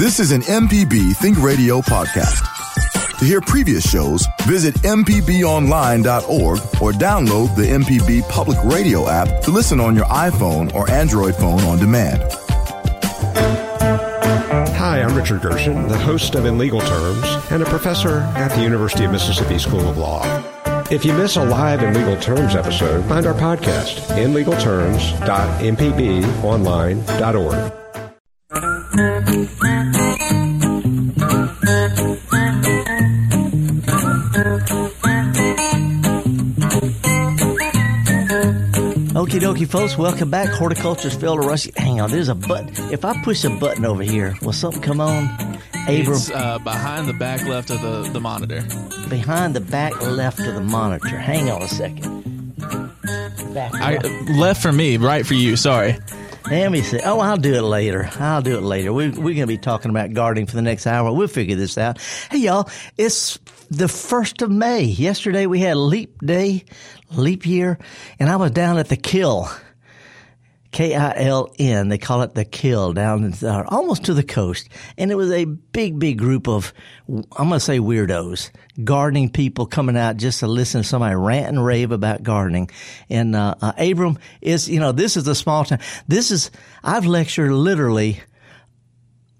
This is an MPB Think Radio podcast. To hear previous shows, visit MPBOnline.org or download the MPB Public Radio app to listen on your iPhone or Android phone on demand. Hi, I'm Richard Gershon, the host of In Legal Terms and a professor at the University of Mississippi School of Law. If you miss a live In Legal Terms episode, find our podcast, inlegalterms.mpbonline.org. Okie dokie, folks. Welcome back. Horticulture's Felder Rushing. Hang on, there's a button. If I push a button over here, will something come on? Abram, It's uh, behind the back left of the, the monitor. behind the back left of the monitor. Hang on a second. Back I, left for me, right for you. Sorry. Let see. Oh, I'll do it later. I'll do it later. We, we're going to be talking about gardening for the next hour. We'll figure this out. Hey, y'all, it's the 1st of May. Yesterday we had leap day, leap year, and I was down at the Kill. K-I-L-N. They call it the Kill down uh, almost to the coast. And it was a big, big group of, I'm going to say weirdos, gardening people coming out just to listen to somebody rant and rave about gardening. And, uh, uh, Abram is, you know, this is a small town. This is, I've lectured literally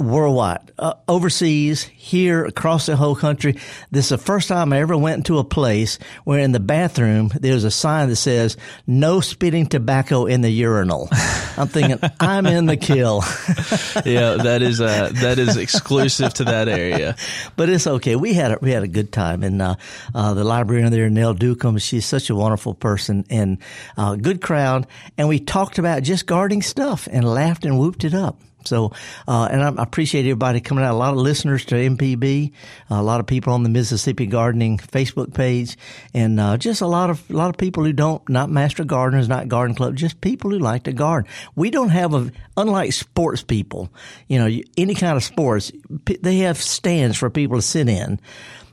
worldwide, uh, overseas, here, across the whole country. This is the first time I ever went into a place where in the bathroom there's a sign that says "No spitting tobacco in the urinal." I'm thinking I'm in the kill, Yeah, that is uh, that is exclusive to that area. but it's okay. We had a, we had a good time, and uh, uh, the librarian there, Nell Ducombe, she's such a wonderful person and uh, good crowd. And we talked about just gardening stuff and laughed and whooped it up. So, uh, and I appreciate everybody coming out. A lot of listeners to MPB, a lot of people on the Mississippi Gardening Facebook page, and uh, just a lot of a lot of people who don't not master gardeners, not garden club, just people who like to garden. We don't have a unlike sports people, you know, any kind of sports, they have stands for people to sit in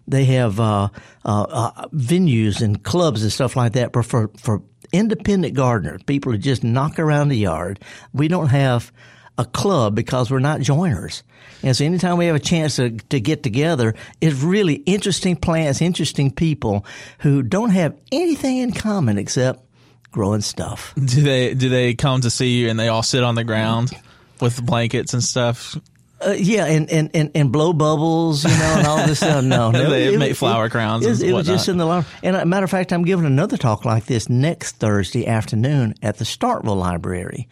they have uh, uh, uh, venues and clubs and stuff like that. But for for independent gardeners, people who just knock around the yard, we don't have a club because we're not joiners. And so anytime we have a chance to, to get together, it's really interesting plants, interesting people who don't have anything in common except growing stuff. Do they do they come to see you and they all sit on the ground with blankets and stuff? Uh, yeah, and, and, and, and blow bubbles, you know, and all this stuff. No, no. They it- make it- flower crowns It, and it was just in the library. And a matter of fact, I'm giving another talk like this next Thursday afternoon at the Starkville Library,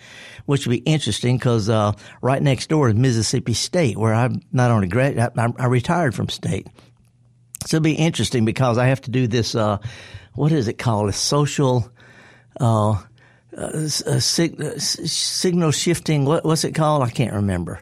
which will be interesting because uh, right next door is Mississippi State, where I'm not only grad, I, I I retired from state. So it'll be interesting because I have to do this. Uh, what is it called? A social. Uh, uh, uh, sig- uh, signal shifting. What, what's it called? I can't remember.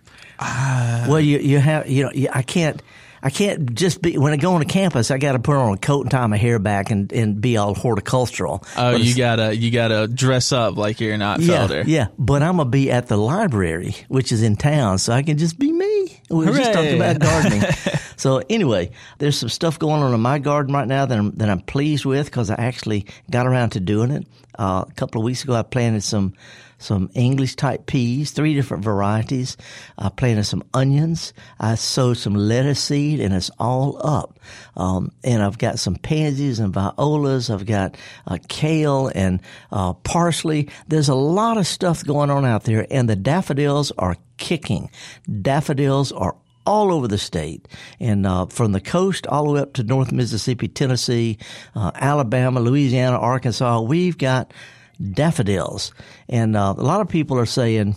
Well, you you have you know you, I can't I can't just be when I go on a campus. I got to put on a coat and tie my hair back and, and be all horticultural. Oh, you gotta you gotta dress up like you're not yeah, Felder. yeah. But I'm gonna be at the library, which is in town, so I can just be me. We were just talking about gardening. so anyway, there's some stuff going on in my garden right now that I'm that I'm pleased with because I actually got around to doing it. Uh, a couple of weeks ago, I planted some some English type peas, three different varieties. I planted some onions. I sowed some lettuce seed, and it's all up. Um, and I've got some pansies and violas. I've got uh, kale and uh, parsley. There's a lot of stuff going on out there, and the daffodils are kicking. Daffodils are all over the state, and uh, from the coast all the way up to North Mississippi, Tennessee, uh, Alabama, Louisiana, Arkansas. We've got daffodils, and uh, a lot of people are saying,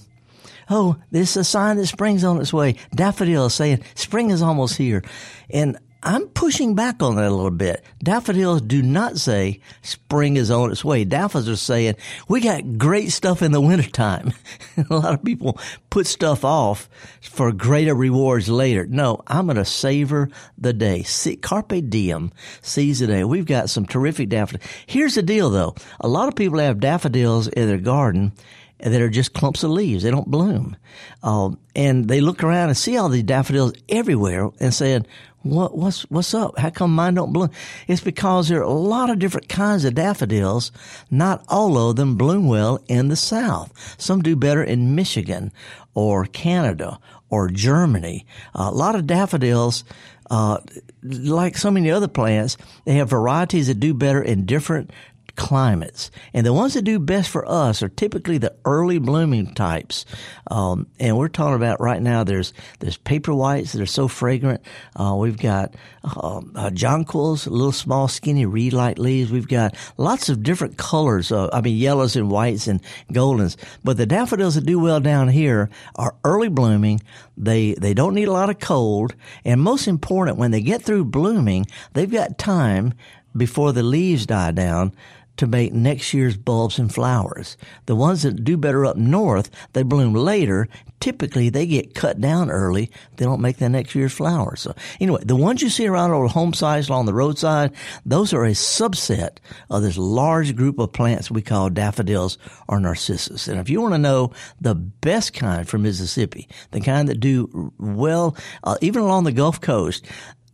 "Oh, this is a sign that spring's on its way." Daffodils saying spring is almost here, and I'm pushing back on that a little bit. Daffodils do not say spring is on its way. Daffodils are saying we got great stuff in the wintertime. a lot of people put stuff off for greater rewards later. No, I'm going to savor the day. Carpe diem, seize the day. We've got some terrific daffodils. Here's the deal though. A lot of people have daffodils in their garden that are just clumps of leaves. They don't bloom. Um, and they look around and see all these daffodils everywhere and saying, what, what's, what's up? How come mine don't bloom? It's because there are a lot of different kinds of daffodils. Not all of them bloom well in the South. Some do better in Michigan or Canada or Germany. Uh, a lot of daffodils, uh, like so many other plants, they have varieties that do better in different climates. And the ones that do best for us are typically the early blooming types. Um, and we're talking about right now, there's, there's paper whites that are so fragrant. Uh, we've got, um, uh, jonquils, little small skinny reed-like leaves. We've got lots of different colors. Uh, I mean, yellows and whites and goldens. But the daffodils that do well down here are early blooming. They, they don't need a lot of cold. And most important, when they get through blooming, they've got time before the leaves die down to make next year's bulbs and flowers. The ones that do better up north, they bloom later. Typically, they get cut down early. They don't make the next year's flowers. So anyway, the ones you see around our home sites along the roadside, those are a subset of this large group of plants we call daffodils or narcissus. And if you want to know the best kind from Mississippi, the kind that do well, uh, even along the Gulf Coast,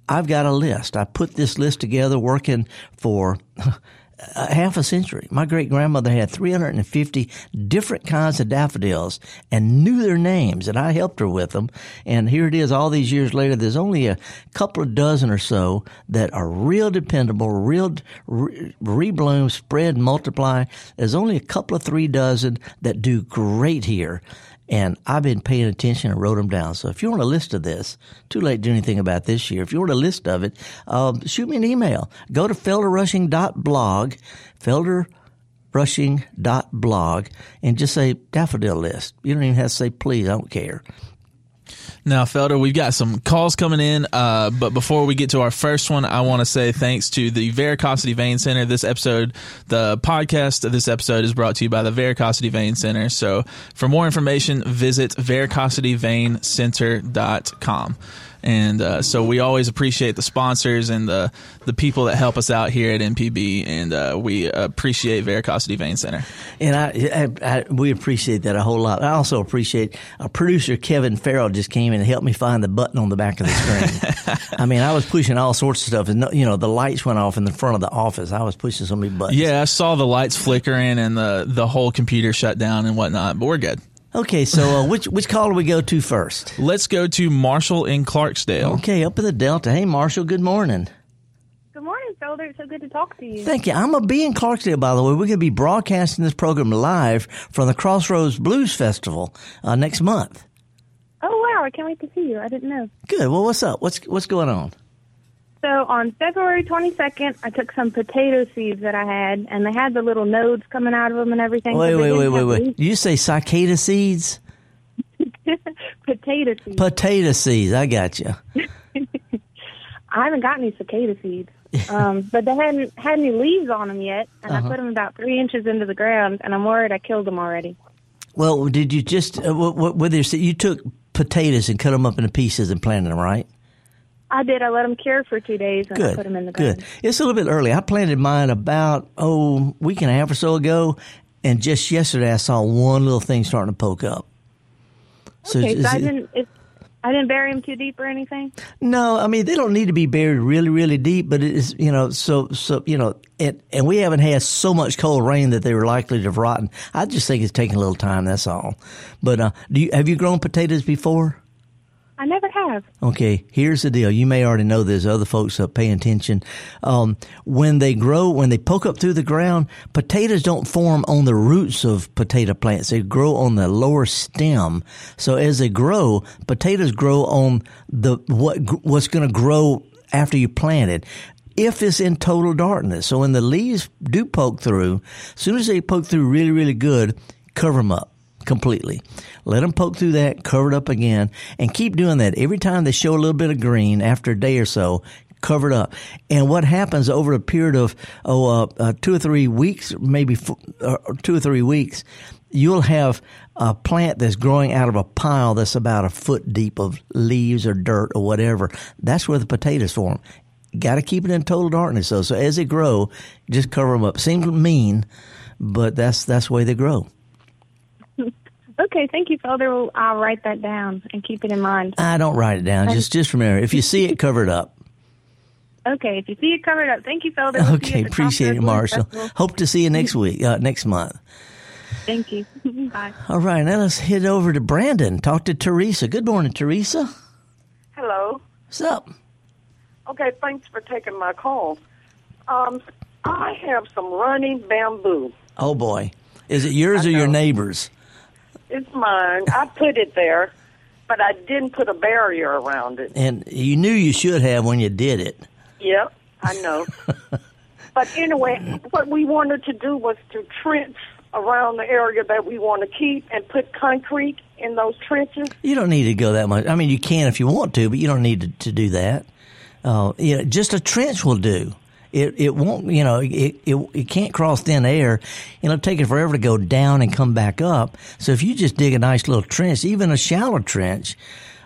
I've got a list. I put this list together working for a half a century. My great grandmother had 350 different kinds of daffodils and knew their names, and I helped her with them. And here it is all these years later. There's only a couple of dozen or so that are real dependable, real re- rebloom, spread, multiply. There's only a couple of three dozen that do great here. And I've been paying attention and wrote them down. So if you want a list of this, too late to do anything about this year. If you want a list of it, uh, shoot me an email. Go to felderrushing.blog, felderrushing.blog, and just say daffodil list. You don't even have to say please. I don't care. Now, Felder, we've got some calls coming in, uh, but before we get to our first one, I want to say thanks to the Varicosity Vein Center. This episode, the podcast of this episode is brought to you by the Varicosity Vein Center. So for more information, visit varicosityveincenter.com. And uh, so we always appreciate the sponsors and the the people that help us out here at MPB, and uh, we appreciate Varicosity Vein Center. And I, I, I, we appreciate that a whole lot. I also appreciate our producer Kevin Farrell just came in and helped me find the button on the back of the screen. I mean, I was pushing all sorts of stuff, and you know, the lights went off in the front of the office. I was pushing so many buttons. Yeah, I saw the lights flickering and the the whole computer shut down and whatnot, but we're good. Okay, so uh, which which call do we go to first? Let's go to Marshall in Clarksdale. Okay, up in the Delta. Hey, Marshall. Good morning. Good morning, Felder. It's so good to talk to you. Thank you. I'm gonna be in Clarksdale, by the way. We're gonna be broadcasting this program live from the Crossroads Blues Festival uh, next month. Oh wow! I can't wait to see you. I didn't know. Good. Well, what's up? What's what's going on? So on February 22nd, I took some potato seeds that I had, and they had the little nodes coming out of them and everything. Wait, they wait, wait, wait, wait. You say cicada seeds? potato seeds. Potato seeds. I got you. I haven't got any cicada seeds, um, but they hadn't had any leaves on them yet, and Uh-huh. I put them about three inches into the ground, and I'm worried I killed them already. Well, did you just uh, what, what, whether you took potatoes and cut them up into pieces and planted them, right? I did. I let them cure for two days, and I put them in the ground. Good. It's a little bit early. I planted mine about oh week and a half or so ago, and just yesterday I saw one little thing starting to poke up. So Okay, is so I didn't. It, I didn't bury them too deep or anything. No, I mean they don't need to be buried really, really deep, but it is you know so so you know it, and we haven't had so much cold rain that they were likely to have rotten. I just think it's taking a little time. That's all. But uh, do you have you grown potatoes before? I never have. Okay, here's the deal. You may already know this. Other folks are paying attention. Um, when they grow, when they poke up through the ground, potatoes don't form on the roots of potato plants. They grow on the lower stem. So as they grow, potatoes grow on the what what's going to grow after you plant it. If it's in total darkness, so when the leaves do poke through, as soon as they poke through really, really good, cover them up completely. Let them poke through that, cover it up again, and keep doing that. Every time they show a little bit of green after a day or so, cover it up. And what happens over a period of oh, uh, uh, two or three weeks, maybe f- uh, two or three weeks, you'll have a plant that's growing out of a pile that's about a foot deep of leaves or dirt or whatever. That's where the potatoes form. Got to keep it in total darkness though. So as they grow, just cover them up. Seems mean, but that's that's the way they grow. Okay, thank you, Felder. Well, I'll write that down and keep it in mind. I don't write it down. Just just remember, if you see it, cover it up. Okay, if you see it covered up, thank you, Felder. We'll see you Okay, appreciate it, Marshall. Festival. Hope to see you next week, uh, next month. Thank you. Bye. All right, now let's head over to Brandon. Talk to Teresa. Good morning, Teresa. Hello. What's up? Okay, thanks for taking my call. Um, I have some running bamboo. Oh boy, is it yours or your neighbor's? It's mine. I put it there, but I didn't put a barrier around it. And you knew you should have when you did it. Yep, I know. but anyway, what we wanted to do was to trench around the area that we want to keep and put concrete in those trenches. You don't need to go that much. I mean, you can if you want to, but you don't need to, to do that. Uh, you know, just a trench will do. It it won't. You know, it, it it can't cross thin air. It'll take it forever to go down and come back up. So if you just dig a nice little trench, even a shallow trench,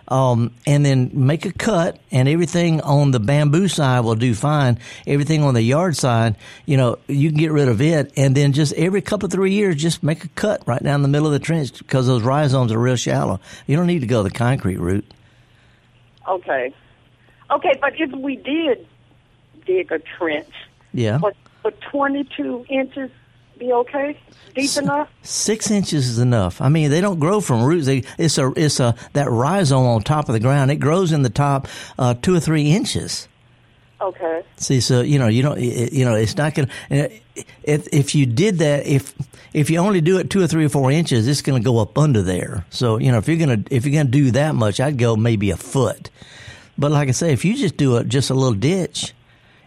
um, and then make a cut, and everything on the bamboo side will do fine. Everything on the yard side, you know, you can get rid of it, and then just every couple of three years, just make a cut right down the middle of the trench because those rhizomes are real shallow. You don't need to go the concrete route. Okay. Okay, but if we did dig a trench, Yeah. would, would 22 inches be okay? Deep enough? Six inches is enough. I mean, they don't grow from roots. They, it's a, it's a, that rhizome on top of the ground. It grows in the top, uh, two or three inches. Okay. See, so, you know, you don't, you know, it's not going to, if, if you did that, if, if you only do it two or three or four inches, it's going to go up under there. So, you know, if you're going to, if you're going to do that much, I'd go maybe a foot. But like I say, if you just do it, just a little ditch,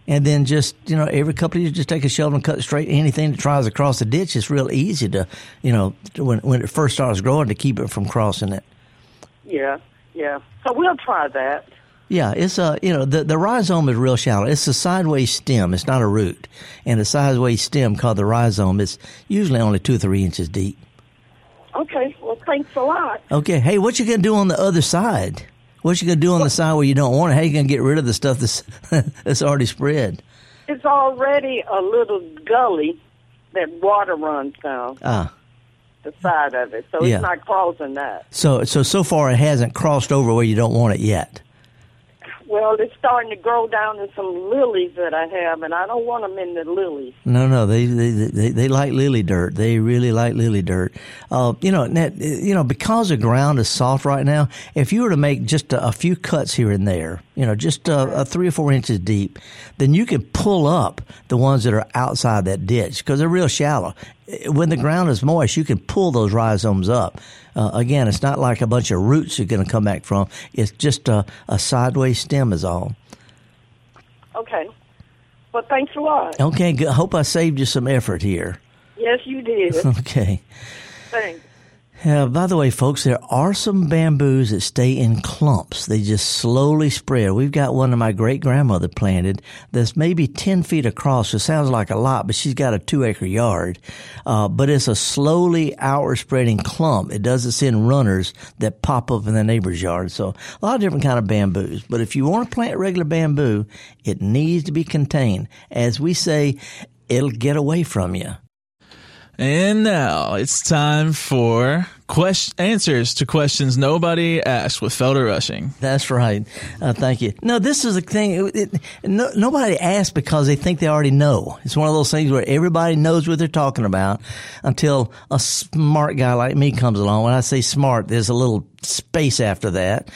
and then just you know every couple of years just take a shovel and cut straight anything that tries to cross the ditch. It's real easy to you know when when it first starts growing to keep it from crossing it. Yeah, yeah. So we'll try that. Yeah, it's a you know the the rhizome is real shallow. It's a sideways stem. It's not a root, and a sideways stem called the rhizome is usually only two or three inches deep. Okay. Well, thanks a lot. Okay, hey, what you gonna do on the other side? What you gonna do on the side where you don't want it? How you gonna get rid of the stuff that's that's already spread? It's already a little gully that water runs down Ah. the side of it, so Yeah. it's not crossing that. So, so so far it hasn't crossed over where you don't want it yet. Well, it's starting to grow down in some lilies that I have, and I don't want them in the lilies. No, no, they they they, they like lily dirt. They really like lily dirt. Uh, you know, Nat, you know, because the ground is soft right now. If you were to make just a, a few cuts here and there, you know, just uh, a three or four inches deep, then you can pull up the ones that are outside that ditch because they're real shallow. When the ground is moist, you can pull those rhizomes up. Uh, again, it's not like a bunch of roots you're going to come back from. It's just a, a sideways stem is all. Okay. Well, thanks a lot. Okay, good. hope I saved you some effort here. Yes, you did. Okay. thanks. Yeah, by the way, folks, there are some bamboos that stay in clumps. They just slowly spread. We've got one that my great grandmother planted that's maybe 10 feet across. It sounds like a lot, but she's got a two acre yard. Uh, but it's a slowly outward spreading clump. It doesn't send runners that pop up in the neighbor's yard. So a lot of different kind of bamboos. But if you want to plant regular bamboo, it needs to be contained. As we say, it'll get away from you. And now it's time for quest- answers to questions nobody asked with Felder Rushing. That's right. Uh, thank you. No, this is a thing. It, it, no, nobody asks because they think they already know. It's one of those things where everybody knows what they're talking about until a smart guy like me comes along. When I say smart, there's a little space after that.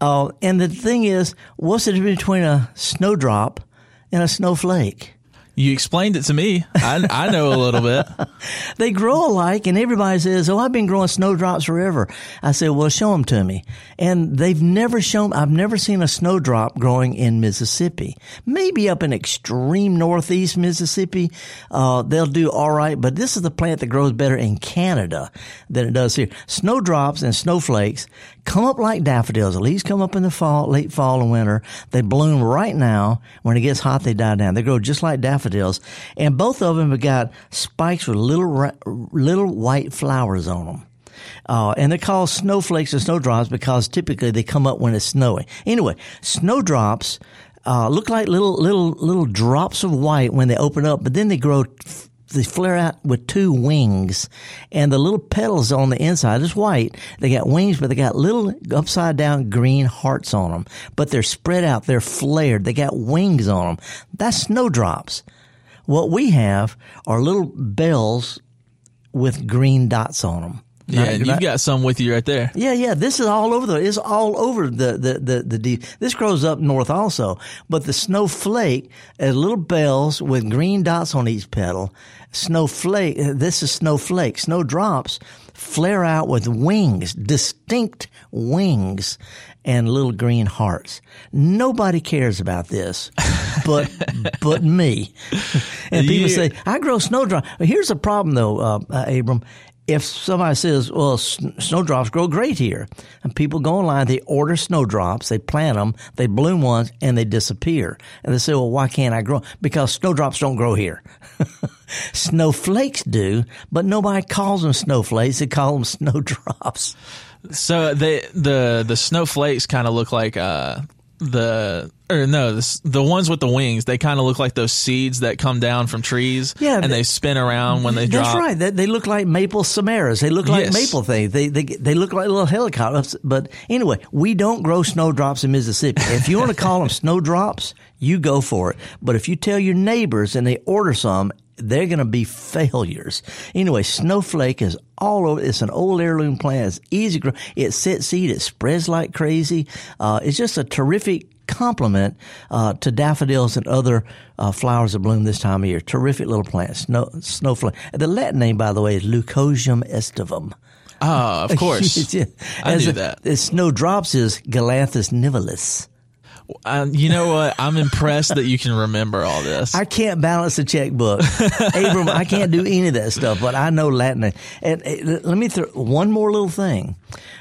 Uh, and the thing is, what's the difference between a snowdrop and a snowflake? You explained it to me. I, I know a little bit. They grow alike, and everybody says, "Oh, I've been growing snowdrops forever." I said, "Well, show them to me." And they've never shown. I've never seen a snowdrop growing in Mississippi. Maybe up in extreme northeast Mississippi, uh, they'll do all right. But this is the plant that grows better in Canada than it does here. Snowdrops and snowflakes come up like daffodils. The leaves come up in the fall, late fall and winter. They bloom right now. When it gets hot, they die down. They grow just like daffodils, and both of them have got spikes with little little white flowers on them. Uh, and they're called snowflakes and snowdrops because typically they come up when it's snowing. Anyway, snowdrops uh, look like little little little drops of white when they open up, but then they grow f- they flare out with two wings, and the little petals on the inside is white. They got wings, but they got little upside down green hearts on them. But they're spread out. They're flared. They got wings on them. That's snowdrops. What we have are little bells with green dots on them. Yeah, you've got some with you right there. yeah, yeah. This is all over the. It's all over the the the the. deep. This grows up north also, but the snowflake is little bells with green dots on each petal. Snowflake. This is snowflake. Snowdrops flare out with wings, distinct wings, and little green hearts. Nobody cares about this, but but me. And people You- say I grow snowdrop. Here's a problem though, uh, uh, Abram if somebody says, well, snowdrops grow great here, and people go online, they order snowdrops, they plant them, they bloom once, and they disappear. And they say, well, why can't I grow? Because snowdrops don't grow here. Snowflakes do, but nobody calls them snowflakes. They call them snowdrops. So they the the snowflakes kind of look like uh the or no the the ones with the wings they kind of look like those seeds that come down from trees Yeah, and but- they spin around when they That's drop. right. They, they look like maple samaras. They look like Yes. maple things. They, they they look like little helicopters. But anyway, we don't grow snowdrops in Mississippi. If you want to call them snowdrops, you go for it. But if you tell your neighbors and they order some, they're going to be failures. Anyway, snowflake is all over. It's an old heirloom plant. It's easy. to grow. It sets seed. It spreads like crazy. Uh, it's just a terrific complement uh, to daffodils and other uh, flowers that bloom this time of year. Terrific little plant, snow, snowflake. The Latin name, by the way, is Leucojum aestivum. Ah, of course. Yeah. I knew a- that. The snowdrops is Galanthus nivalis. Um, you know what? I'm impressed that you can remember all this. I can't balance a checkbook, Abram. I can't do any of that stuff, but I know Latin. And, uh, let me throw one more little thing.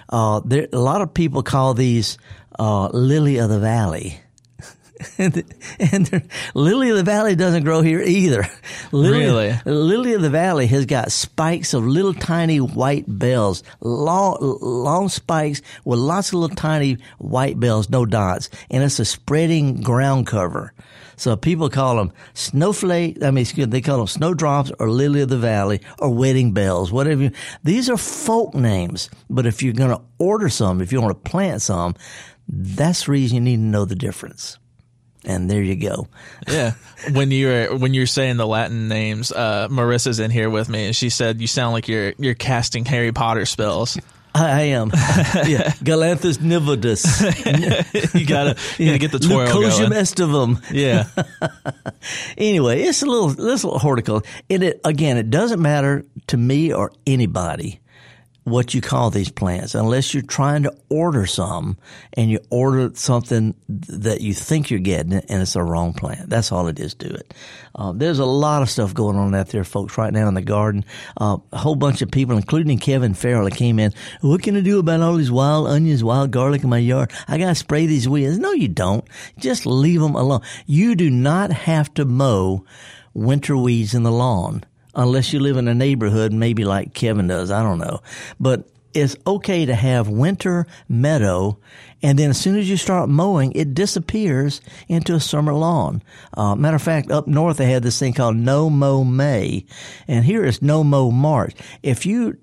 Uh, there, a lot of people call these uh, lily of the valley. And and lily of the valley doesn't grow here either. Lily, Really? lily of the valley has got spikes of little tiny white bells, long long spikes with lots of little tiny white bells, no dots, and it's a spreading ground cover. So people call them snowflake. I mean, excuse, they call them snowdrops or lily of the valley or wedding bells, whatever. You, these are folk names, but if you're going to order some, if you want to plant some, that's the reason you need to know the difference. And there you go. yeah. When you're when you're saying the Latin names, uh, Marissa's in here with me, and she said you sound like you're you're casting Harry Potter spells. I I am. yeah. Galanthus nividus. you gotta you gotta get the twirl Leucojum going. aestivum. Yeah. Anyway, it's a little, this little horticulture. It, it, again, it doesn't matter to me or anybody what you call these plants unless you're trying to order some and you order something that you think you're getting and it's a wrong plant. That's all it is to it. Uh, there's a lot of stuff going on out there, folks, right now in the garden. Uh, a whole bunch of people, including Kevin Farrell, that came in. What can I do about all these wild onions, wild garlic in my yard? I got to spray these weeds. No, you don't. Just leave them alone. You do not have to mow winter weeds in the lawn unless you live in a neighborhood, maybe like Kevin does. I don't know. But it's okay to have winter meadow, and then as soon as you start mowing, it disappears into a summer lawn. Uh, matter of fact, up north they had this thing called No Mow May, and here is No Mow March. If you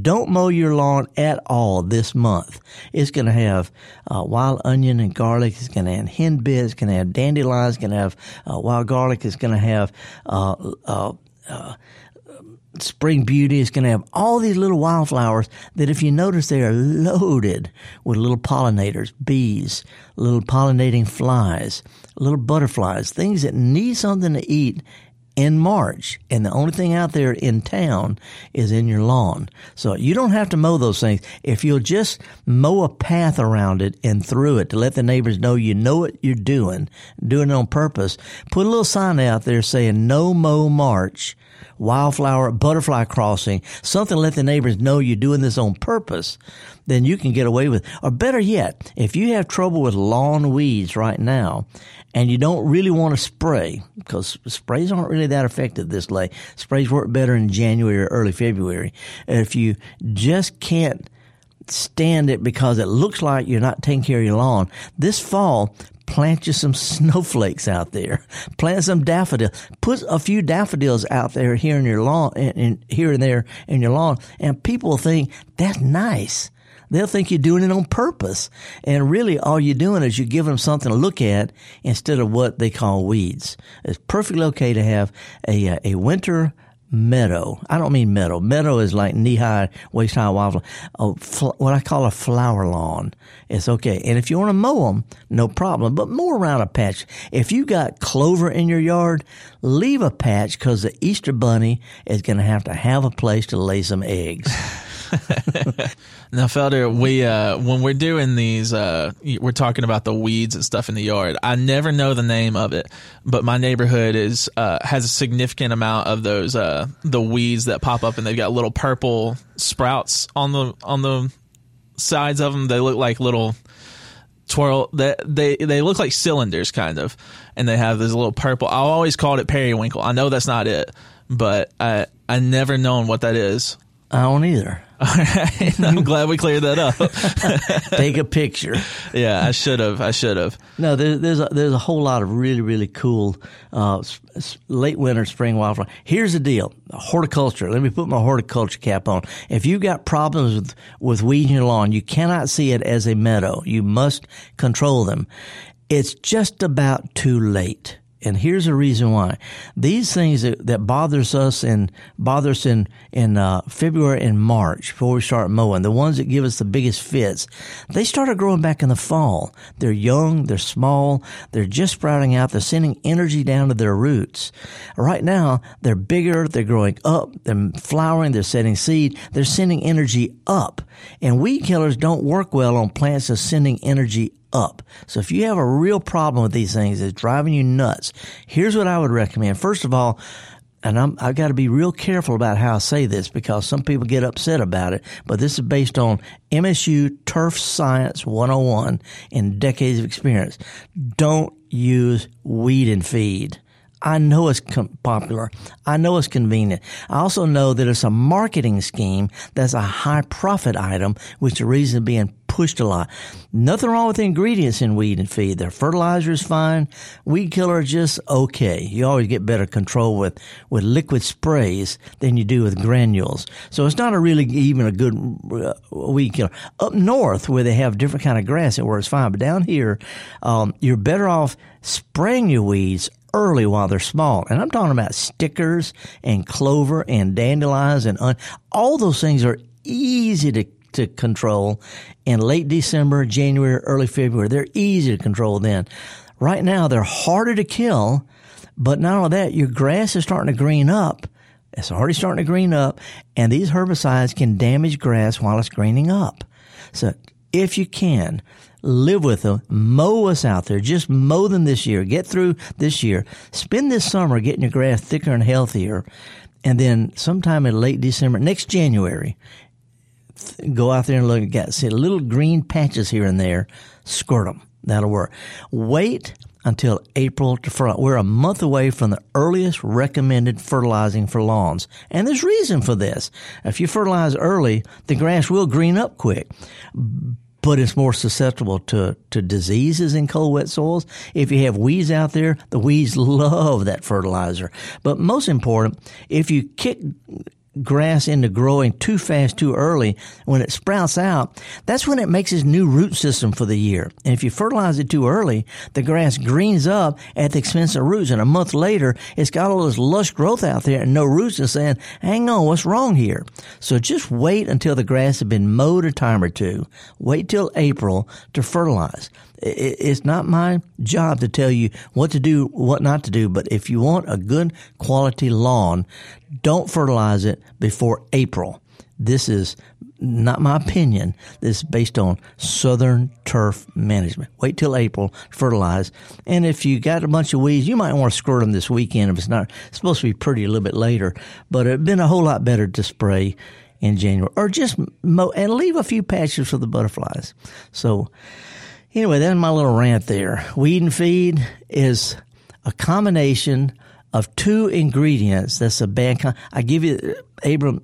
don't mow your lawn at all this month. It's going to have uh, wild onion and garlic. It's going to have henbit. It's going to have dandelions. It's going to have uh, wild garlic. It's going to have uh, uh, spring beauty is going to have all these little wildflowers that if you notice they are loaded with little pollinators bees little pollinating flies little butterflies things that need something to eat in March, and the only thing out there in town is in your lawn. So you don't have to mow those things. If you'll just mow a path around it and through it to let the neighbors know you know what you're doing, doing it on purpose, put a little sign out there saying no mow March, wildflower, butterfly crossing, something to let the neighbors know you're doing this on purpose, then you can get away with. Or better yet, if you have trouble with lawn weeds right now and you don't really want to spray, because sprays aren't really that effective this late. Sprays work better in January or early February. If you just can't stand it because it looks like you're not taking care of your lawn. This fall, plant you some snowflakes out there. Plant some daffodil. Put a few daffodils out there here in your lawn, and here and there in your lawn, and people think that's nice. They'll think you're doing it on purpose. And really all you're doing is you're giving them something to look at instead of what they call weeds. It's perfectly okay to have a, uh, a winter meadow. I don't mean meadow. Meadow is like knee high, waist high wildflower. Fl- what I call a flower lawn. It's okay. And if you want to mow them, no problem. But mow around a patch. If you got clover in your yard, leave a patch because the Easter bunny is going to have to have a place to lay some eggs. now, Felder, we uh, when we're doing these, uh, we're talking about the weeds and stuff in the yard. I never know the name of it, but my neighborhood is uh, has a significant amount of those uh, the weeds that pop up, and they've got little purple sprouts on the on the sides of them. They look like little twirl. They they they look like cylinders, kind of, and they have this little purple. I always called it periwinkle. I know that's not it, but I I never known what that is. I don't either. All right. I'm glad we cleared that up. Take a picture. Yeah, I should have. I should have. No, there, there's a, there's a whole lot of really really cool uh, late winter, spring wildflower. Here's the deal: horticulture. Let me put my horticulture cap on. If you've got problems with with weeds in your lawn, you cannot see it as a meadow. You must control them. It's just about too late. And here's the reason why. These things that, that bothers us and bothers in, in, uh, February and March before we start mowing, the ones that give us the biggest fits, they started growing back in the fall. They're young, they're small, they're just sprouting out, they're sending energy down to their roots. Right now, they're bigger, they're growing up, they're flowering, they're setting seed, they're sending energy up. And weed killers don't work well on plants that's sending energy up. So if you have a real problem with these things that's driving you nuts, here's what I would recommend. First of all, and I'm, I've got to be real careful about how I say this because some people get upset about it, but this is based on MSU Turf Science 101 and decades of experience. Don't use weed and feed. I know it's com- popular. I know it's convenient. I also know that it's a marketing scheme that's a high profit item, which the reason being pushed a lot. Nothing wrong with the ingredients in weed and feed. Their fertilizer is fine. Weed killer is just okay. You always get better control with, with liquid sprays than you do with granules. So it's not a really even a good uh, weed killer. Up north where they have different kind of grass, it works fine. But down here, um, you're better off spraying your weeds early while they're small. And I'm talking about stickers and clover and dandelions and un- all those things are easy to to control in late December, January, early February. They're easy to control then. Right now, they're harder to kill, but not only that, your grass is starting to green up. It's already starting to green up, and these herbicides can damage grass while it's greening up. So if you can, live with them, mow us out there. Just mow them this year. Get through this year. Spend this summer getting your grass thicker and healthier. And then sometime in late December, next January, go out there and look at see little green patches here and there. Squirt them. That'll work. Wait until April to fertilize. We're a month away from the earliest recommended fertilizing for lawns. And there's reason for this. If you fertilize early, the grass will green up quick but it's more susceptible to, to diseases in cold, wet soils. If you have weeds out there, the weeds love that fertilizer. But most important, if you kick grass into growing too fast, too early, when it sprouts out, that's when it makes its new root system for the year. And if you fertilize it too early, the grass greens up at the expense of roots. And a month later, it's got all this lush growth out there and no roots and saying, hang on, what's wrong here? So just wait until the grass has been mowed a time or two. Wait till April to fertilize it's not my job to tell you what to do, what not to do. But if you want a good quality lawn, don't fertilize it before April. This is not my opinion. This is based on Southern Turf Management. Wait till April fertilize. And if you got a bunch of weeds, you might want to squirt them this weekend if it's not it's supposed to be pretty a little bit later. But it'd been a whole lot better to spray in January or just mow and leave a few patches for the butterflies. So Anyway, that's my little rant there. Weed and feed is a combination of two ingredients. That's a bad. Con- I give you, Abram.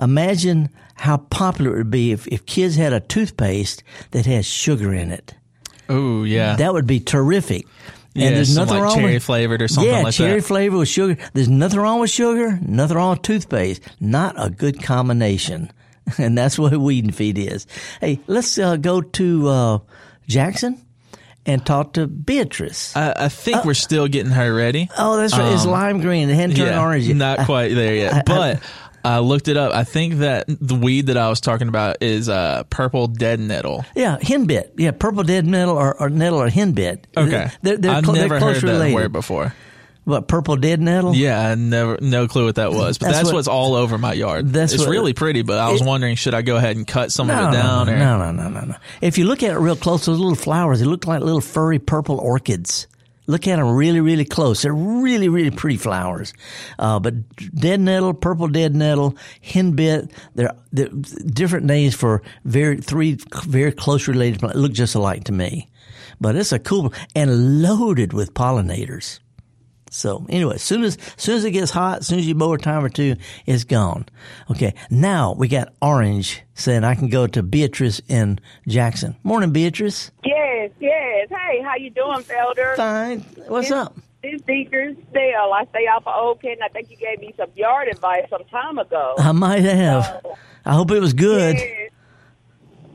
Imagine how popular it would be if, if kids had a toothpaste that has sugar in it. Oh yeah, That would be terrific. And yeah, there's nothing like wrong cherry with flavored or something yeah, like cherry that. flavor with sugar. There's nothing wrong with sugar. Nothing wrong with toothpaste. Not a good combination, and that's what weed and feed is. Hey, let's uh, go to uh, Jackson and talk to Beatrice. I, I think we're still getting her ready. oh, that's right. it's um, lime green. It hadn't turned yeah, orange yet. not I- quite there yet. I- but I looked it up. I think that the weed that I was talking about is uh, purple dead nettle. Yeah, henbit. Yeah, purple dead nettle or, or nettle or henbit. Okay, they're, they're, I've cl- never heard related. that word before. What purple dead nettle? Yeah, I never, no clue what that was. But That's that's, what- what's all over my yard. That's it's what- really pretty. But I was it- wondering, should I go ahead and cut some No, of it down? no, or, no, no, no, no, no. If you look at it real close, those little flowers, they look like little furry purple orchids. Look at them really, really close. They're really, really pretty flowers. Uh, but dead nettle, purple dead nettle, henbit, they're, they're different names for very three very close related plants. Look just alike to me. But it's a cool and loaded with pollinators. So anyway, as soon as, as soon as it gets hot, as soon as you mow a time or two, it's gone. Okay. Now we got Orange saying I can go to Beatrice in Jackson. Morning, Beatrice. Yes, yes. Hey, how you doing, Felder? Fine. What's up? This Beaker's Dale. I stay off of Old Kent. I think you gave me some yard advice some time ago. I might have. I hope it was good. Yes.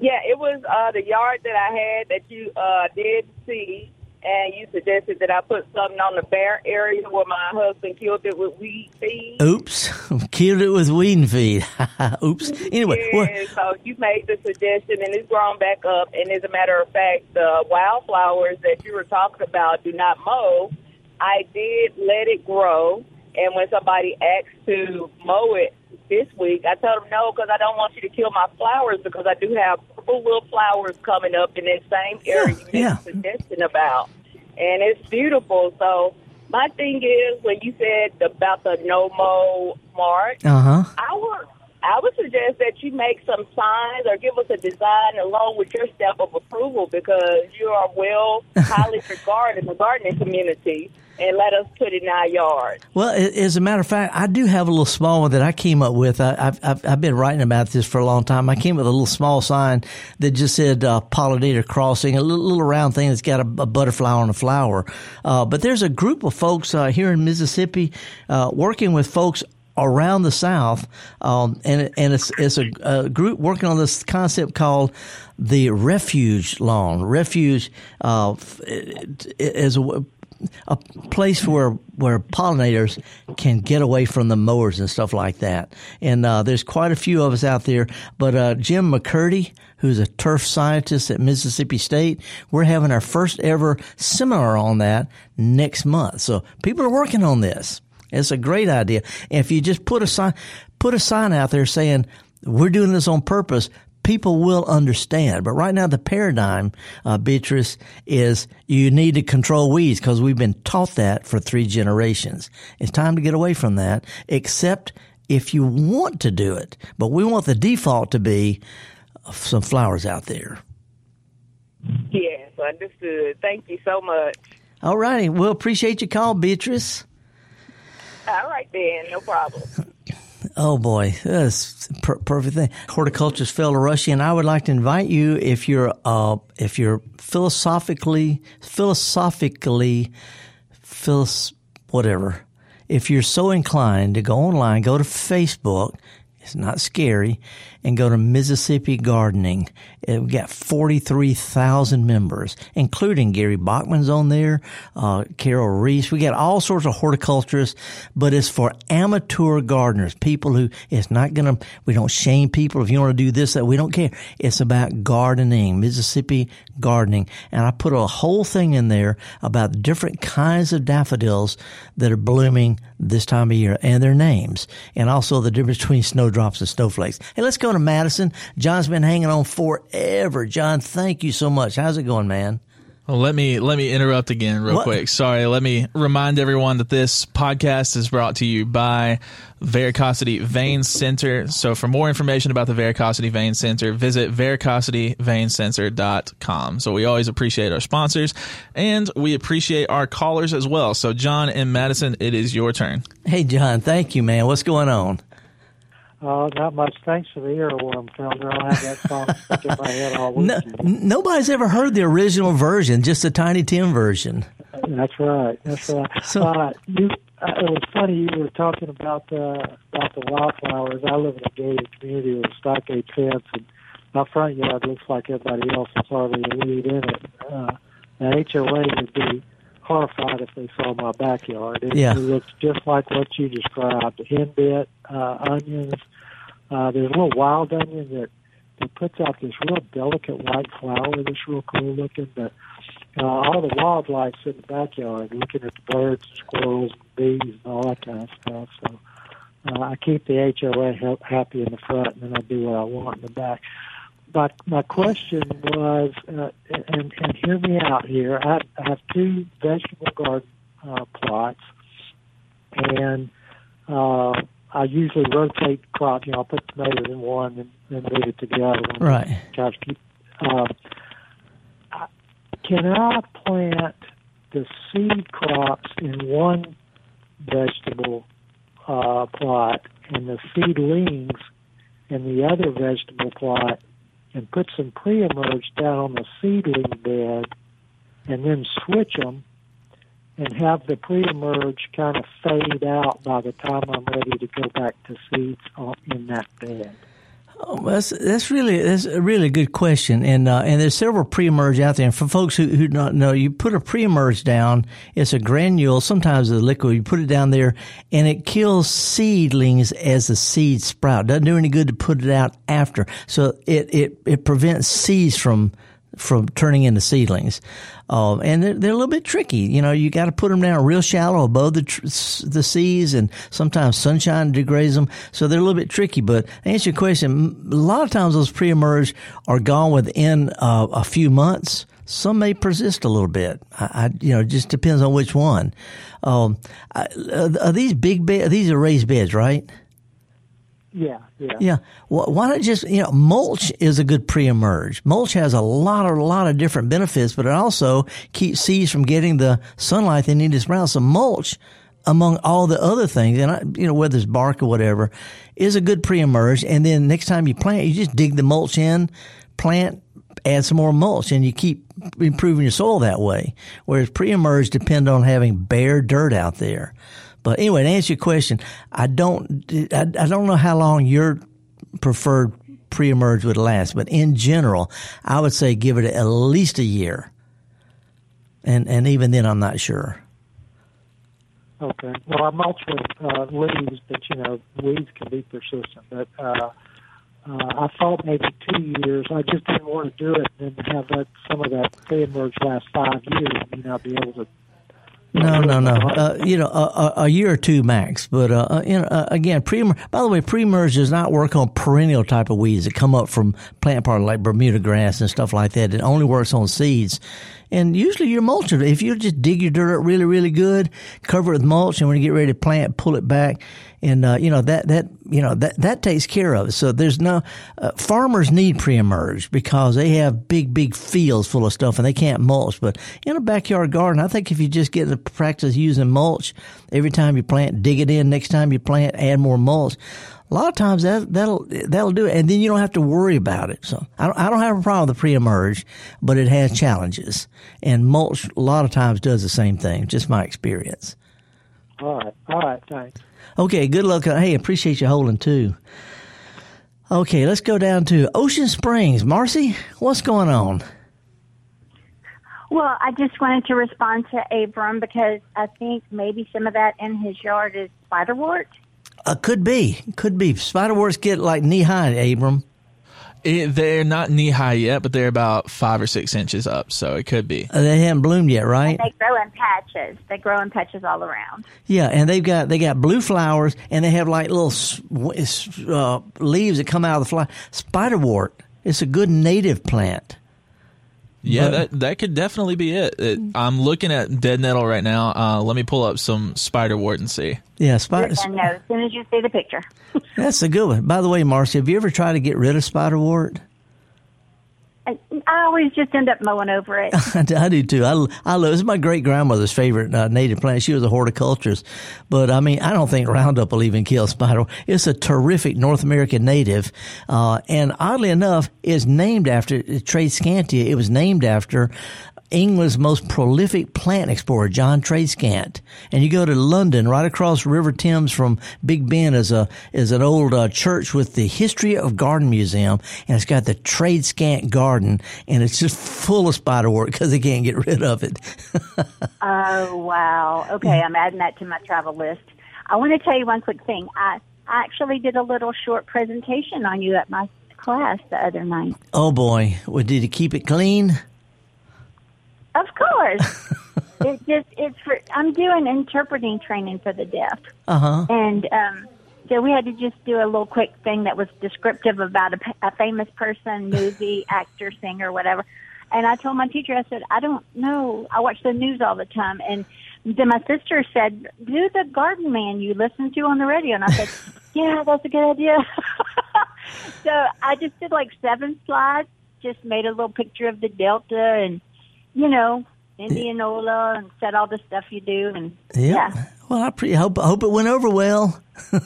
Yeah, it was uh, the yard that I had that you uh, did see, and you suggested that I put something on the bare area where my husband killed it with weed feed. Oops. Killed it with weed feed. Oops. Anyway, well, so you made the suggestion, and it's grown back up. And as a matter of fact, the wildflowers that you were talking about do not mow. I did let it grow, and when somebody asked to mow it this week, I told them no because I don't want you to kill my flowers because I do have purple little flowers coming up in that same area you made yeah. a suggestion about, and it's beautiful. So. My thing is when you said about the no mow mark, uh huh. I would I would suggest that you make some signs or give us a design along with your stamp of approval because you are well highly regarded in the gardening community and let us put it in our yard. Well, as a matter of fact, I do have a little small one that I came up with. I, I've, I've, I've been writing about this for a long time. I came up with a little small sign that just said uh, pollinator crossing, a little, little round thing that's got a, a butterfly on a flower. Uh, but there's a group of folks uh, here in Mississippi uh, working with folks around the South, um, and and it's it's a, a group working on this concept called the refuge lawn. Refuge uh, is a a place where where pollinators can get away from the mowers and stuff like that. And uh, there's quite a few of us out there. But uh, Jim McCurdy, who's a turf scientist at Mississippi State, we're having our first ever seminar on that next month. So people are working on this. It's a great idea. And if you just put a sign put a sign out there saying we're doing this on purpose, people will understand. But right now, the paradigm, uh, Beatrice, is you need to control weeds because we've been taught that for three generations. It's time to get away from that, except if you want to do it. But we want the default to be some flowers out there. Yes, understood. Thank you so much. All righty. Well, appreciate your call, Beatrice. All right then, no problem. Oh boy, that's per- perfect thing. Horticulturist Felder Rushing, and I would like to invite you if you're uh, if you're philosophically philosophically philos whatever. If you're so inclined to go online, go to Facebook. It's not scary, and go to Mississippi Gardening. Uh, We've got forty three thousand members, including Gary Bachman's on there, uh, Carol Reese. We got all sorts of horticulturists, but it's for amateur gardeners, people who it's not gonna. We don't shame people if you want to do this that we don't care. It's about gardening, Mississippi gardening, and I put a whole thing in there about different kinds of daffodils that are blooming this time of year and their names, and also the difference between snowdrops and snowflakes. Hey, let's go to Madison. John's been hanging on forever. John, thank you so much. How's it going, man? Well, let me let me interrupt again real What? quick. Sorry, let me remind everyone that this podcast is brought to you by Varicosity Vein Center. So for more information about the Varicosity Vein Center, visit varicosityveincenter.com. So we always appreciate our sponsors and we appreciate our callers as well. So John and Madison, it is your turn. Hey, John, thank you, man. What's going on? Oh, not much. Thanks for the earworm, Felder. I'll have that song stuck in my head all week. No, nobody's ever heard the original version, just the Tiny Tim version. That's right. That's right. So- uh, you, uh, it was funny you were talking about uh, about the wildflowers. I live in a gated community with a stockade fence, and my front yard looks like everybody else. There's hardly a weed in it. Uh, the HOA would be horrified if they saw my backyard. It, Yeah. it looks just like what you described: the henbit, uh, onions. Uh, there's a little wild onion that that puts out this real delicate white flower that's real cool looking. But uh, all the wildlife's in the backyard, looking at the birds, squirrels, bees, and all that kind of stuff. So uh, I keep the HOA ha- happy in the front, and then I do what I want in the back. But my question was, uh, and, and hear me out here. I, I have two vegetable garden uh, plots, and uh, I usually rotate crops. You know, I'll put tomatoes in one and then move it to the other one. Right. Try to keep. Um, I- can I plant the seed crops in one vegetable uh, plot and the seedlings in the other vegetable plot, and put some pre-emerge down on the seedling bed, and then switch them, and have the pre-emerge kind of fade out by the time I'm ready to go back to seeds in that bed. Oh, that's that's really that's a really good question, and uh, and there's several pre-emerge out there. And for folks who who not know, you put a pre-emerge down. It's a granule, sometimes a liquid. You put it down there, and it kills seedlings as the seeds sprout. Doesn't do any good to put it out after. So it it it prevents seeds from from turning into seedlings. Um, and they're, they're a little bit tricky. You know, you got to put them down real shallow above the tr- the seas, and sometimes sunshine degrades them. So they're a little bit tricky. But to answer your question, a lot of times those pre-emerge are gone within uh, a few months. Some may persist a little bit. I, I you know, just depends on which one. Um, I, are are these big beds? These are raised beds, right? Yeah, yeah. Yeah. Wh- Why not just, you know, mulch is a good pre-emerge. Mulch has a lot of, a lot of different benefits, but it also keeps seeds from getting the sunlight they need to sprout. So mulch, among all the other things, and I, you know, whether it's bark or whatever, is a good pre-emerge. And then next time you plant, you just dig the mulch in, plant, add some more mulch, and you keep improving your soil that way. Whereas pre-emerge depend on having bare dirt out there. But anyway, to answer your question, I don't, I, I don't know how long your preferred pre-emerge would last, but in general, I would say give it at least a year. And, and even then, I'm not sure. Okay. Well, I mulch with uh, leaves, but you know, weeds can be persistent. But uh, uh, I thought maybe two years. I just didn't want to do it and have that some of that pre-emerge last five years and me not be able to. No, no, no. Uh, you know, a, a, a year or two max. But uh, uh, you know, uh, again, pre. By the way, pre-emerge does not work on perennial type of weeds that come up from plant part like Bermuda grass and stuff like that. It only works on seeds. And usually, your mulch. If you just dig your dirt up really, really good, cover it with mulch, and when you get ready to plant, pull it back, and uh, you know that that you know that that takes care of it. So there's no uh, farmers need pre-emerge because they have big, big fields full of stuff and they can't mulch. But in a backyard garden, I think if you just get the practice using mulch every time you plant, dig it in. Next time you plant, add more mulch. A lot of times that that'll that'll do it, and then you don't have to worry about it. So I don't, I don't have a problem with the pre-emerge, but it has challenges, and mulch a lot of times does the same thing. Just my experience. All right. All right. Thanks. Okay, good luck. Hey, appreciate you holding too. Okay, let's go down to Ocean Springs. Marcy, what's going on? Well, I just wanted to respond to Abram because I think maybe some of that in his yard is spiderwort. Uh, could be, could be. Spiderworts get like knee high, Abram. It, they're not knee high yet, but they're about five or six inches up, so it could be. Uh, they haven't bloomed yet, right? They grow in patches. They grow in patches all around. Yeah, and they've got they got blue flowers, and they have like little s- s- uh, leaves that come out of the flower. Spiderwort. It's a good native plant. Yeah, But- that that could definitely be it. it I'm looking at dead nettle right now. Uh, let me pull up some spider spiderwort and see. Yeah, spider. And know as soon as you see the picture. That's a good one. By the way, Marcy, have you ever tried to get rid of spider spiderwort? I, always just end up mowing over it. I do too. I, I love. It's my great grandmother's favorite uh, native plant. She was a horticulturist, but I mean, I don't think Roundup will even kill spider. It's a terrific North American native, uh, and oddly enough, is named after Tradescantia. It was named after England's most prolific plant explorer, John Tradescant. And you go to London, right across River Thames from Big Ben is a is an old uh, church with the History of Garden Museum, and it's got the Tradescant Garden, and it's just full of spiderwort because they can't get rid of it. oh wow! Okay, I'm adding that to my travel list. I want to tell you one quick thing. I I actually did a little short presentation on you at my class the other night. Oh boy, well, did you keep it clean? Of course. it just it's for I'm doing interpreting training for the deaf. Uh-huh. And um so we had to just do a little quick thing that was descriptive about a, a famous person, movie, actor, singer, whatever. And I told my teacher, I said, I don't know. I watch the news all the time. And then my sister said, do the garden man you listen to on the radio. And I said, yeah, that's a good idea. so I just did like seven slides, just made a little picture of the Delta and you know, Indianola and said all the stuff you do, and yeah. yeah. Well, I pre- hope I hope it went over well.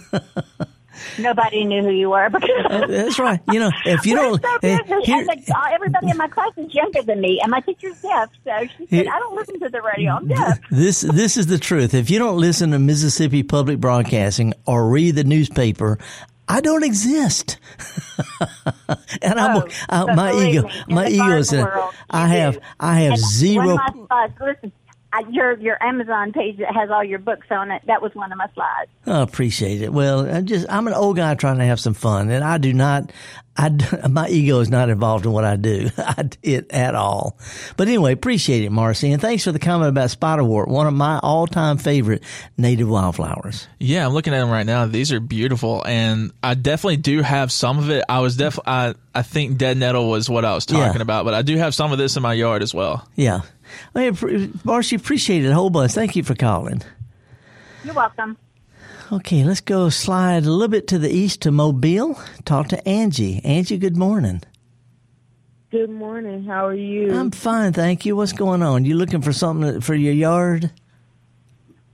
Nobody knew who you were because that's right. You know, if you don't, so busy. here- uh, everybody in my class is younger than me, and my teacher's deaf, so she said, "I don't listen to the radio. I'm deaf." this this is the truth. If you don't listen to Mississippi Public Broadcasting or read the newspaper, I don't exist. and I'm Oh, uh, my ego, me, my ego is. I have. I have And zero. My slides, listen, your your Amazon page that has all your books on it. That was one of my slides. I appreciate it. Well, I just I'm an old guy trying to have some fun, and I do not. I d- my ego is not involved in what I do I, it at all. But anyway, appreciate it, Marcy, and thanks for the comment about spiderwort, one of my all-time favorite native wildflowers. Yeah, I'm looking at them right now. These are beautiful, and I definitely do have some of it. I was def I I think dead nettle was what I was talking Yeah. about, but I do have some of this in my yard as well. Yeah, I mean, Marcy, appreciate it a whole bunch. Thank you for calling. You're welcome. Okay, let's go slide a little bit to the east to Mobile. Talk to Angie. Angie, good morning. Good morning. How are you? I'm fine, thank you. What's going on? You looking for something for your yard?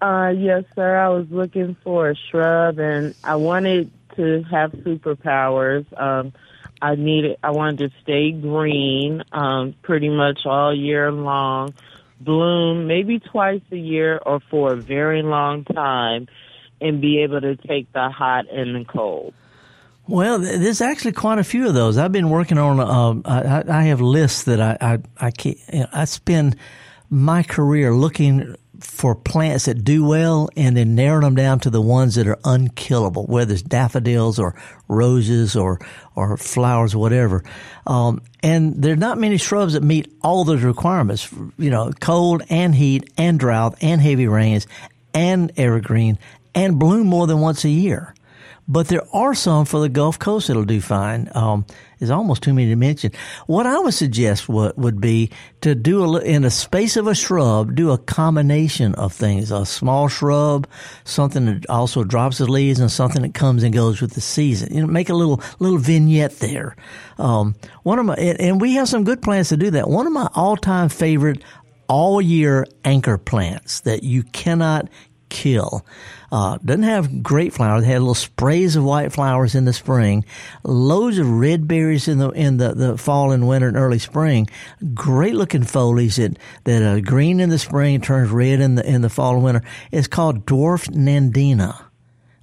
Uh, yes, sir. I was looking for a shrub, and I wanted to have superpowers. Um, I needed. I wanted to stay green, um, pretty much all year long, bloom maybe twice a year or for a very long time, and be able to take the hot and the cold. Well, there's actually quite a few of those. I've been working on. Um, I, I- have lists that I I I, I spend my career looking for plants that do well and then narrowing them down to the ones that are unkillable, whether it's daffodils or roses or or flowers, whatever. Um, and there are not many shrubs that meet all those requirements. You know, cold and heat and drought and heavy rains and evergreen and bloom more than once a year. But there are some for the Gulf Coast that'll do fine. Um, there's almost too many to mention. What I would suggest would, would be to do a, in a space of a shrub, do a combination of things. A small shrub, something that also drops the leaves and something that comes and goes with the season. You know, make a little, little vignette there. Um, one of my, and, we have some good plants to do that. One of my all-time favorite all year anchor plants that you cannot kill. Uh, doesn't have great flowers. It had little sprays of white flowers in the spring, loads of red berries in the in the, the fall and winter and early spring. Great looking foliage that that are green in the spring turns red in the in the fall and winter. It's called dwarf nandina.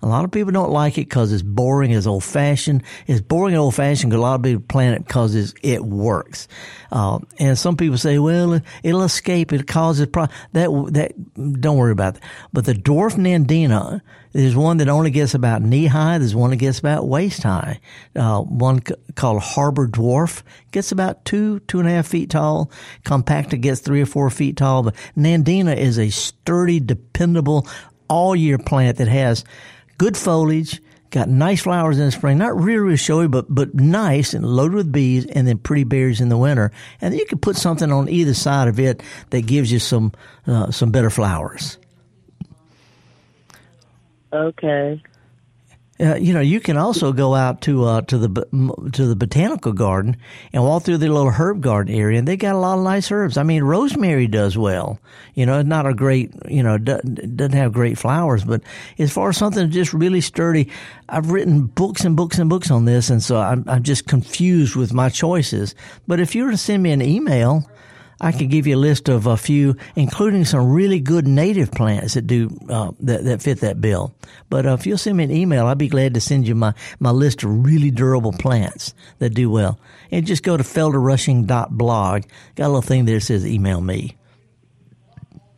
A lot of people don't like it because it's boring, it's old fashioned. It's boring and old fashioned because a lot of people plant it because it works. Uh, and some people say, well, it'll escape, it causes problems. That, that, don't worry about that. But the dwarf nandina is one that only gets about knee high. There's one that gets about waist high. Uh, one c- called Harbor Dwarf gets about two, two and a half feet tall. Compacta gets three or four feet tall. But nandina is a sturdy, dependable, all year plant that has good foliage, got nice flowers in the spring, not really, really showy, but, but nice and loaded with bees and then pretty berries in the winter. And you can put something on either side of it that gives you some, uh, some better flowers. Okay. Uh, you know, you can also go out to uh, to the to the botanical garden and walk through the little herb garden area, and they got a lot of nice herbs. I mean, rosemary does well. You know, it's not a great, you know, do- doesn't have great flowers, but as far as something just really sturdy, I've written books and books and books on this, and so I'm, I'm just confused with my choices. But if you were to send me an email, I could give you a list of a few, including some really good native plants that do uh, that that fit that bill. But uh, if you'll send me an email, I'd be glad to send you my my list of really durable plants that do well. And just go to felderrushing.blog. Got a little thing there that says email me.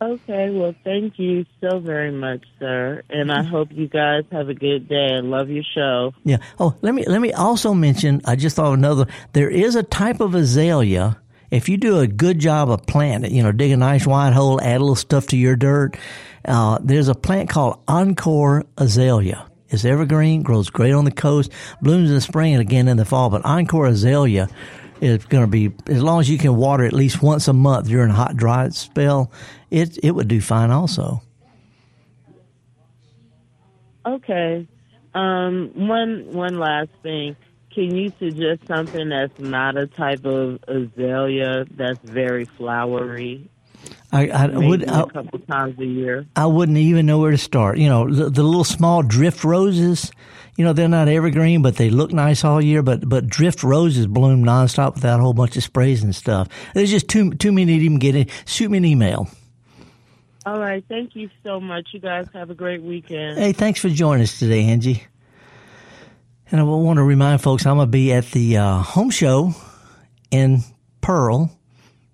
Okay, well, thank you so very much, sir, and I hope you guys have a good day. I love your show. Yeah. Oh, let me let me also mention. I just thought of another. There is a type of azalea. If you do a good job of planting, you know, dig a nice wide hole, add a little stuff to your dirt. Uh, there's a plant called Encore azalea. It's evergreen, grows great on the coast, blooms in the spring and again in the fall. But Encore azalea is going to be as long as you can water at least once a month during a hot, dry spell. It it would do fine also. Okay. Um, one one last thing. Can you suggest something that's not a type of azalea that's very flowery? I, I would. a I, couple times a year. I wouldn't even know where to start. You know, the, the little small drift roses. You know, they're not evergreen, but they look nice all year. But but drift roses bloom nonstop without a whole bunch of sprays and stuff. There's just too too many to even get in. Shoot me an email. All right. Thank you so much. You guys have a great weekend. Hey, thanks for joining us today, Angie. And I want to remind folks I'm going to be at the uh, home show in Pearl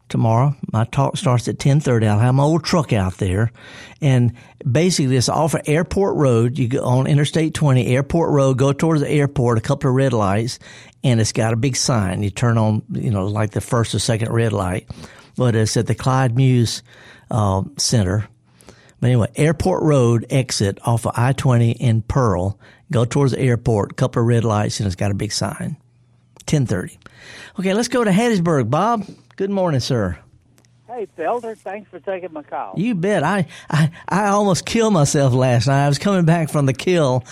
tomorrow. My talk starts at 10:30. I'll have my old truck out there, and basically it's off of Airport Road. You go on Interstate 20, Airport Road, go towards the airport, a couple of red lights, and it's got a big sign. You turn on, you know, like the first or second red light, but it's at the Clyde Muse uh, Center. But anyway, Airport Road exit off of I 20 in Pearl. Go towards the airport, couple of red lights, and it's got a big sign. 1030. Okay, let's go to Hattiesburg. Bob, good morning, sir. Hey, Felder, thanks for taking my call. You bet. I, I, I almost killed myself last night. I was coming back from the kill,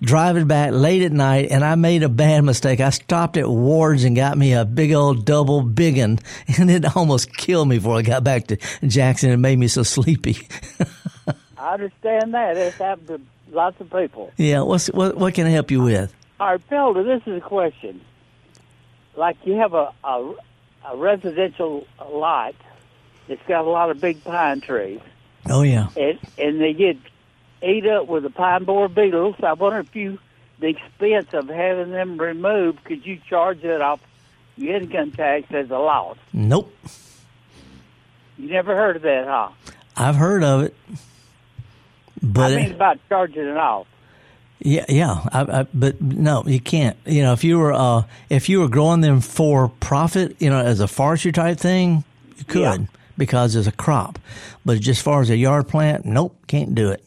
driving back late at night, and I made a bad mistake. I stopped at Ward's and got me a big old double biggin, and it almost killed me before I got back to Jackson. It made me so sleepy. I understand that. It's happened to lots of people. yeah, what's, what, what can I help you with? All right, Felder, this is a question. Like you have a, a, a residential lot that's got a lot of big pine trees, Oh, yeah. and, and they get ate up with the pine borer beetles. I wonder if you, the expense of having them removed, could you charge it off your income tax as a loss? Nope. You never heard of that, huh? I've heard of it. But I mean about charging it off. Yeah, yeah, I, I, but no, you can't. You know, if you were uh, if you were growing them for profit, you know, as a forestry type thing, you could Yeah. because it's a crop. But just as far as a yard plant, nope, can't do it.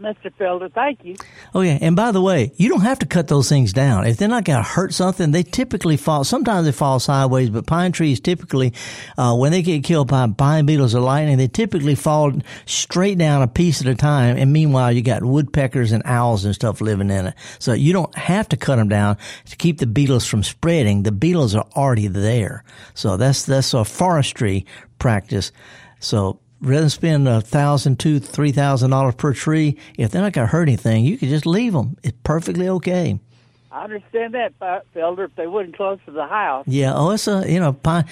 Mr. Felder, thank you. Oh yeah, and by the way, you don't have to cut those things down. If they're not going to hurt something, they typically fall. Sometimes they fall sideways, but pine trees typically, uh, when they get killed by pine beetles or lightning, they typically fall straight down a piece at a time. And meanwhile, you got woodpeckers and owls and stuff living in it. So you don't have to cut them down to keep the beetles from spreading. The beetles are already there. So that's that's a forestry practice. So rather than spend a thousand, two, three thousand dollars per tree, if they're not going to hurt anything, you can just leave them. It's perfectly okay. I understand that, Fe- Felder, if they wouldn't close to the house. Yeah. Oh, it's a you know pine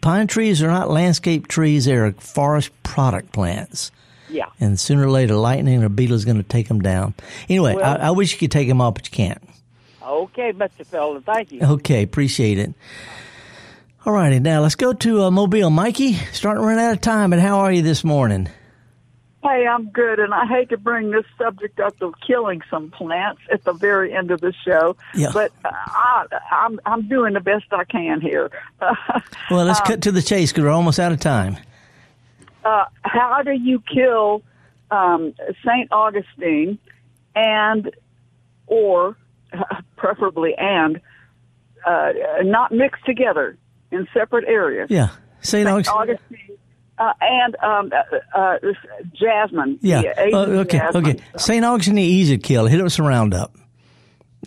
pine trees are not landscape trees; they're forest product plants. Yeah. And sooner or later, lightning or beetle is going to take them down. Anyway, Well- I, I wish you could take them off, but you can't. Okay, Mr. Felder, thank you. Okay, appreciate it. All righty, now let's go to uh, Mobile. Mikey, starting to run out of time, but how are you this morning? Hey, I'm good, and I hate to bring this subject up of killing some plants at the very end of the show, Yeah. but I, I'm I'm doing the best I can here. Well, let's Um, cut to the chase because we're almost out of time. uh, how do you kill um, Saint Augustine, and or preferably and uh, not mixed together in separate areas? Yeah, Saint Saint Augustine. Augustine uh, and um, uh, uh, jasmine. Yeah. Oh, okay. jasmine. Okay. St. Augustine easy to kill. Hit it with some Roundup.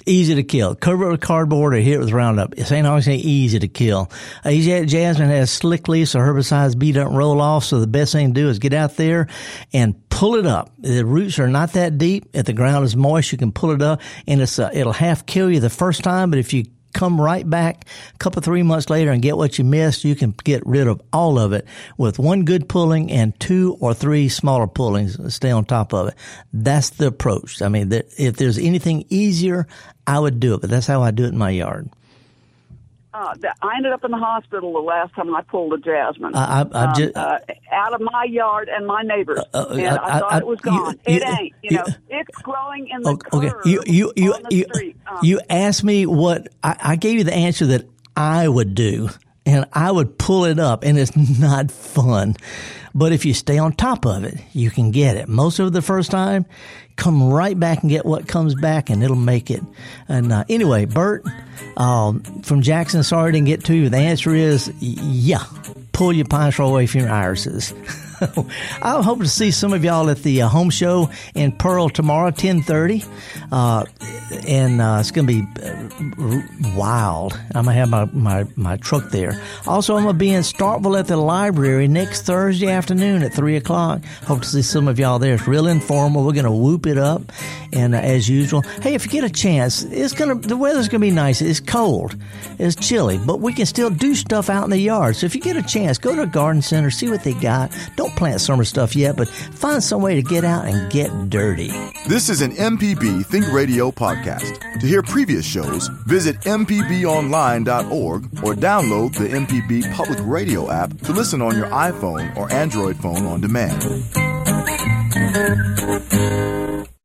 Easy to kill. Cover it with cardboard or hit it with Roundup. St. Augustine easy to kill. Asiatic jasmine has slick leaves, so herbicides B and roll off. So the best thing to do is get out there and pull it up. The roots are not that deep. If the ground is moist, you can pull it up, and it's uh, it'll half kill you the first time. But if you come right back a couple three months later and get what you missed, you can get rid of all of it with one good pulling and two or three smaller pullings. Stay on top of it. That's the approach. I mean, if there's anything easier, I would do it, but that's how I do it in my yard. Uh, I ended up in the hospital the last time I pulled a jasmine. I- I- um, ju- uh, out of my yard and my neighbors, uh, and I- I, thought it was gone. you- it ain't. You, you- know, it's growing in the Okay, curve you you you you, street. Um, you asked me what I, I gave you the answer that I would do, and I would pull it up, and it's not fun. But if you stay on top of it, you can get it. Most of the first time, come right back and get what comes back, and it'll make it. And uh, anyway, Bert um, from Jackson, sorry I didn't get to you. The answer is yeah. Pull your pine straw away from your irises. I hope to see some of y'all at the uh, home show in Pearl tomorrow, ten thirty, uh, and uh, it's going to be uh, wild. I'm gonna have my, my, my truck there. Also, I'm gonna be in Starkville at the library next Thursday afternoon at three o'clock. Hope to see some of y'all there. It's real informal. We're gonna whoop it up, and uh, as usual, hey, if you get a chance, it's gonna the weather's gonna be nice. It's cold, it's chilly, but we can still do stuff out in the yard. So if you get a chance, go to a garden center, see what they got don't plant summer stuff yet, but find some way to get out and get dirty. This is an MPB Think Radio podcast. To hear previous shows, visit MPBOnline.org or download the MPB Public Radio app to listen on your iPhone or Android phone on demand.